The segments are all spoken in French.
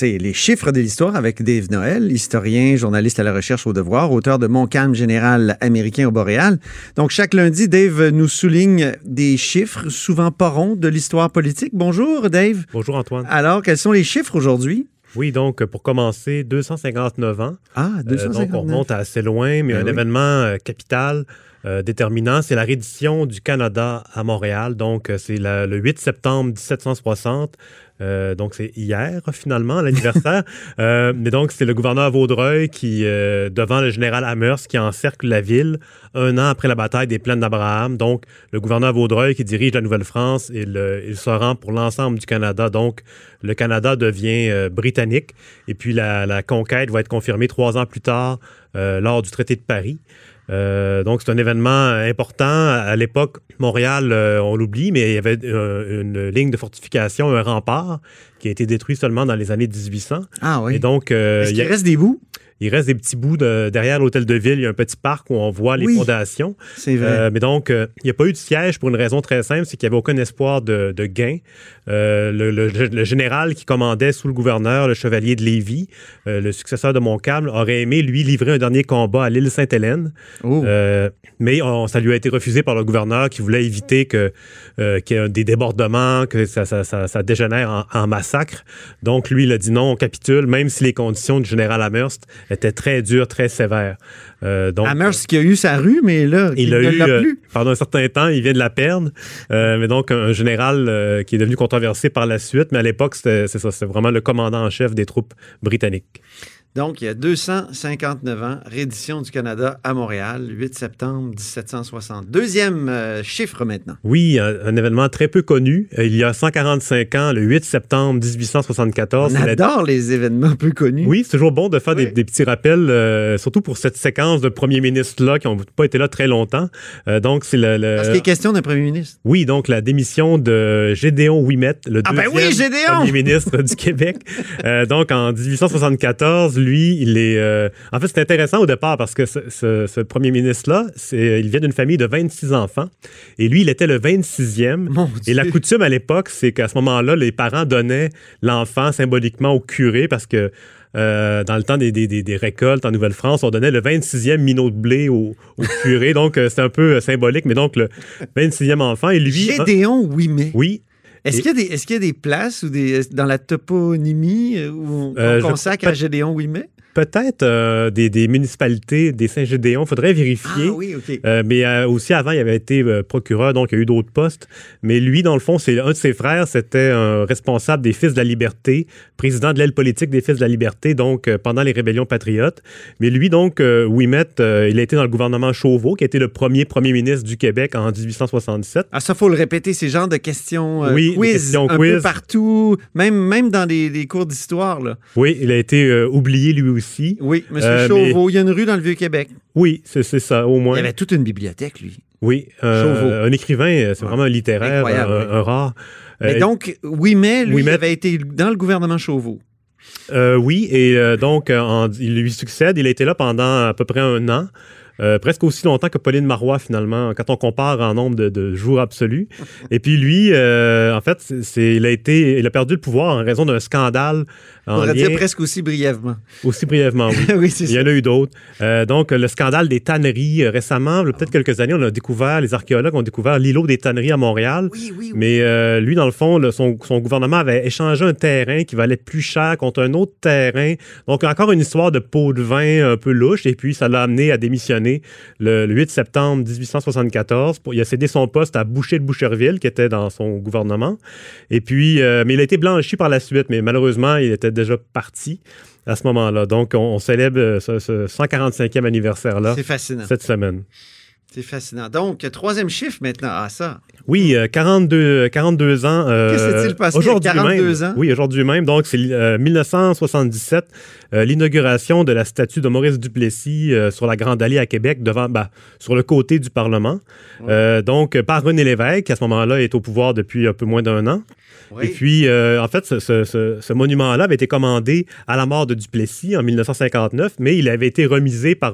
C'est les chiffres de l'histoire avec Dave Noël, historien, journaliste à la recherche au devoir, auteur de Mon calme général américain au boréal. Donc chaque lundi, Dave nous souligne des chiffres souvent pas ronds de l'histoire politique. Bonjour Dave. Bonjour Antoine. Alors, quels sont les chiffres aujourd'hui? Oui, donc pour commencer, 259 ans. Ah, 259. Euh, donc on remonte assez loin, mais Ben un oui. événement euh, capital euh, déterminant, c'est la reddition du Canada à Montréal. Donc euh, c'est le 8 septembre 1760. Euh, donc c'est hier finalement l'anniversaire. Euh, mais donc c'est le gouverneur Vaudreuil qui, euh, devant le général Amherst, qui encercle la ville un an après la bataille des plaines d'Abraham. Donc le gouverneur Vaudreuil qui dirige la Nouvelle-France, il, il se rend pour l'ensemble du Canada. Donc le Canada devient britannique. Et puis la, la conquête va être confirmée trois ans plus tard lors du traité de Paris. Euh, donc, c'est un événement important. À l'époque, Montréal, euh, on l'oublie, mais il y avait euh, une ligne de fortification, un rempart, qui a été détruit seulement dans les années 1800. Ah oui. Et donc, euh, Est-ce il, qu'il y a- reste des bouts? Il reste des petits bouts de- derrière l'hôtel de ville. Il y a un petit parc où on voit les Oui. fondations. C'est vrai. Euh, mais donc, euh, il n'y a pas eu de siège pour une raison très simple, c'est qu'il n'y avait aucun espoir de, de gain. Euh, le, le- le général qui commandait sous le gouverneur, le chevalier de Lévis, le successeur de Montcalm, aurait aimé, lui, livrer un dernier combat à l'île Sainte-Hélène. Oh. Mais on- ça lui a été refusé par le gouverneur qui voulait éviter que, qu'il y ait des débordements, que ça, ça, ça, ça dégénère en, en massacre. Donc, lui, il a dit non, on capitule, même si les conditions du général Amherst étaient très dures, très sévères. Euh, donc, Amherst qui a eu sa rue, mais là, il il a ne eu, l'a euh, plus. pendant un certain temps, il vient de la perdre. Euh, mais donc, un général euh, qui est devenu controversé par la suite. Mais à l'époque, c'était c'est ça, c'était vraiment le commandant en chef des troupes britanniques. Donc, il y a 259 ans, reddition du Canada à Montréal, 8 septembre 1760. Deuxième euh, chiffre maintenant. Oui, un, un événement très peu connu. Euh, Il y a 145 ans, le 8 septembre 1874. On la- adore les événements peu connus. Oui, c'est toujours bon de faire des, Oui. des petits rappels, euh, surtout pour cette séquence de premiers ministres-là qui n'ont pas été là très longtemps. Euh, donc, c'est le... le- Parce qu'il est question d'un premier ministre. Oui, donc la démission de Gédéon Ouimet, le Ah ben deuxième oui, Gédéon! premier ministre du Québec. Donc en 1874, lui, il est... euh, En fait, c'est intéressant au départ parce que ce, ce- ce premier ministre-là, il vient d'une famille de 26 enfants et lui, il était le 26e. Mon Et la coutume à l'époque, c'est qu'à ce moment-là, les parents donnaient l'enfant symboliquement au curé parce que euh, dans le temps des, des- des- des récoltes en Nouvelle-France, on donnait le 26e minot de blé au, au curé. donc, euh, c'est un peu symbolique, mais donc le 26e enfant. Et lui... Gédéon Ouimet. Oui. Est-ce qu'il y, a des- est-ce qu'il y a des places ou des, dans la toponymie euh, où on, Euh, consacre à Gédéon Ouimet? Peut-être euh, des, des municipalités des Saint-Gédéon. faudrait vérifier. Ah oui, OK. Euh, mais euh, aussi avant, il avait été procureur, donc il y a eu d'autres postes. Mais lui, dans le fond, c'est un de ses frères, c'était un responsable des Fils de la Liberté, président de l'aile politique des Fils de la Liberté, donc pendant les rébellions patriotes. Mais lui, donc, Ouimet, il a été dans le gouvernement Chauveau, qui a été le premier premier ministre du Québec en 1867. Ah, ça, faut le répéter, ces genres de questions Oui, quiz questions un quiz. peu partout, même, même dans des, des cours d'histoire. Oui, il a été oublié lui aussi. Oui, M. Euh, Chauveau, il y a une rue dans le Vieux-Québec. Oui, c'est ça, au Il moins. y avait toute une bibliothèque, lui. Oui, euh, un écrivain, euh, c'est Ouais. vraiment un littéraire, un, oui. un rare. Mais Euh, donc, Ouimet, lui, Ouimet- il avait été dans le gouvernement Chauveau. Euh, oui, et euh, donc, euh, en- il lui succède. Il a été là pendant à peu près un an. Euh, presque aussi longtemps que Pauline Marois, finalement, quand on compare en nombre de, de jours absolus. Et puis lui, euh, en fait, c'est- il, a été, il a perdu le pouvoir en raison d'un scandale On pourrait lien, dire presque aussi brièvement. aussi brièvement, oui. Il y en a eu d'autres. Euh, donc, le scandale des tanneries. récemment, peut-être quelques années, on a découvert, les archéologues ont découvert l'îlot des tanneries à Montréal. Oui, oui, oui. Mais lui, dans le fond, son, son gouvernement avait échangé un terrain qui valait plus cher contre un autre terrain. Donc, encore une histoire de pot de vin un peu louche. Et puis, ça l'a amené à démissionner le, le 8 septembre 1874. Pour, il a cédé son poste à Boucher de Boucherville, qui était dans son gouvernement. Et puis, euh, mais il a été blanchi par la suite. Mais malheureusement, il était déjà parti à ce moment-là. Donc, on, on célèbre ce, ce 145e anniversaire-là C'est fascinant. cette semaine. C'est fascinant. Donc, troisième chiffre maintenant. Ah, ça. Oui, euh, 42, 42 ans. euh, Qu'est-ce que s'est-il passé? Aujourd'hui à 42 même. ans? Oui, aujourd'hui même. Donc, c'est euh, 1977, euh, l'inauguration de la statue de Maurice Duplessis euh, sur la Grande Allée à Québec, devant, bah, sur le côté du Parlement. Euh, donc, par René Lévesque, qui à ce moment-là est au pouvoir depuis un peu moins d'un an. Et puis, en fait, ce, ce- ce- ce monument-là avait été commandé à la mort de Duplessis en 1959, mais il avait été remisé par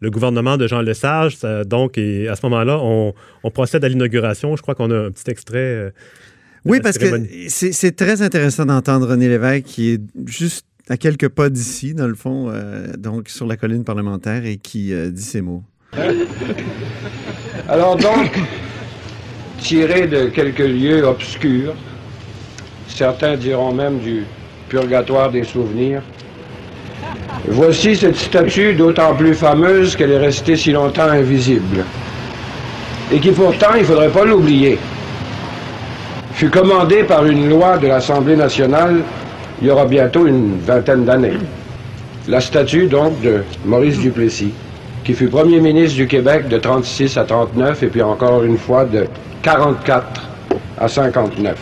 le gouvernement de Jean Lesage. Donc, et à ce moment-là, on, on procède à l'inauguration. Je crois qu'on a un petit extrait. euh, Oui, parce que cérémonie. c'est très intéressant d'entendre René Lévesque, qui est juste à quelques pas d'ici, dans le fond, euh, donc sur la colline parlementaire, et qui euh, dit ces mots. Alors donc, tiré de quelques lieux obscurs, certains diront même du purgatoire des souvenirs, voici cette statue d'autant plus fameuse qu'elle est restée si longtemps invisible, et qui pourtant, il ne faudrait pas l'oublier, fut commandée par une loi de l'Assemblée nationale il y aura bientôt une vingtaine d'années. La statue, donc, de Maurice Duplessis, qui fut premier ministre du Québec de 36 à 39 et puis encore une fois de 44 à 59.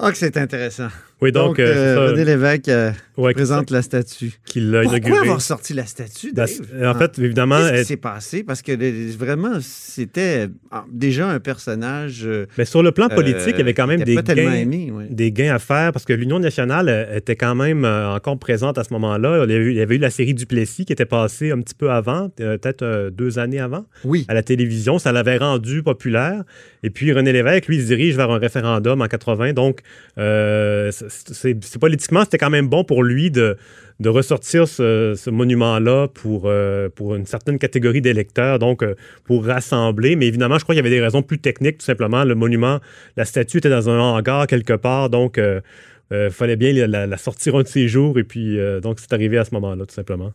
Ah, que c'est intéressant. Oui, donc, euh, ça. René Lévesque euh, Ouais, présente la statue. qu'il l'a Pourquoi inauguré. avoir sorti la statue, Ben, Dave? c'est- en fait, évidemment, Qu'est-ce qui elle- s'est passé? Parce que euh, vraiment, c'était ah, déjà un personnage... euh, Mais sur le plan euh, politique, il y avait quand même qui des gains, aimé, ouais. des gains à faire parce que l'Union nationale euh, était quand même euh, encore présente à ce moment-là. Il y avait eu, la série Duplessis qui était passée un petit peu avant, euh, peut-être euh, deux années avant, Oui. à la télévision. Ça l'avait rendu populaire. Et puis René Lévesque, lui, il se dirige vers un référendum en 80. Donc, euh, c'est- politiquement, c'était quand même bon pour lui de, de ressortir ce, monument-là pour, euh, pour une certaine catégorie d'électeurs, donc euh, pour rassembler. Mais évidemment, je crois qu'il y avait des raisons plus techniques, tout simplement. Le monument, la statue était dans un hangar quelque part, donc il fallait bien la, la sortir un de ces jours. Et puis, euh, donc, c'est arrivé à ce moment-là, tout simplement.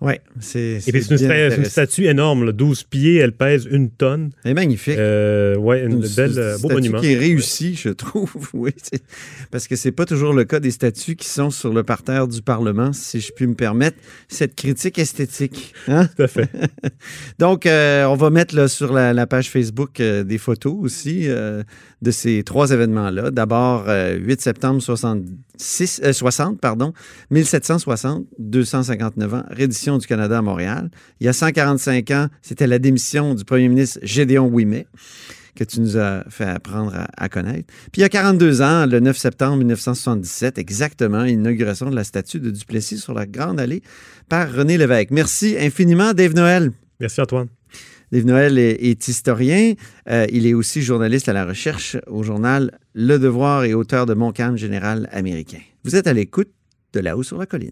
Oui, c'est Et puis, c'est une, statue énorme, là, 12 pieds, elle pèse une tonne. Elle est magnifique. Euh, belle, une euh, beau monument. qui est réussi, je trouve. Oui, parce que c'est pas toujours le cas des statues qui sont sur le parterre du Parlement, si je puis me permettre cette critique esthétique. Hein? Tout à fait. Donc, euh, on va mettre là, sur la, la page Facebook euh, des photos aussi de ces trois événements-là. D'abord, euh, 8 septembre 66, euh, 60, pardon, 1760, 259 ans, du Canada à Montréal. Il y a 145 ans, c'était la démission du premier ministre Gédéon Ouimet que tu nous as fait apprendre à, à connaître. Puis il y a 42 ans, le 9 septembre 1977, exactement, inauguration de la statue de Duplessis sur la Grande Allée par René Lévesque. Merci infiniment, Dave Noël. Merci, Antoine. Dave Noël est, est historien. Euh, il est aussi journaliste à la recherche au journal Le Devoir et auteur de Mon Calme général américain. Vous êtes à l'écoute de là-haut sur la colline.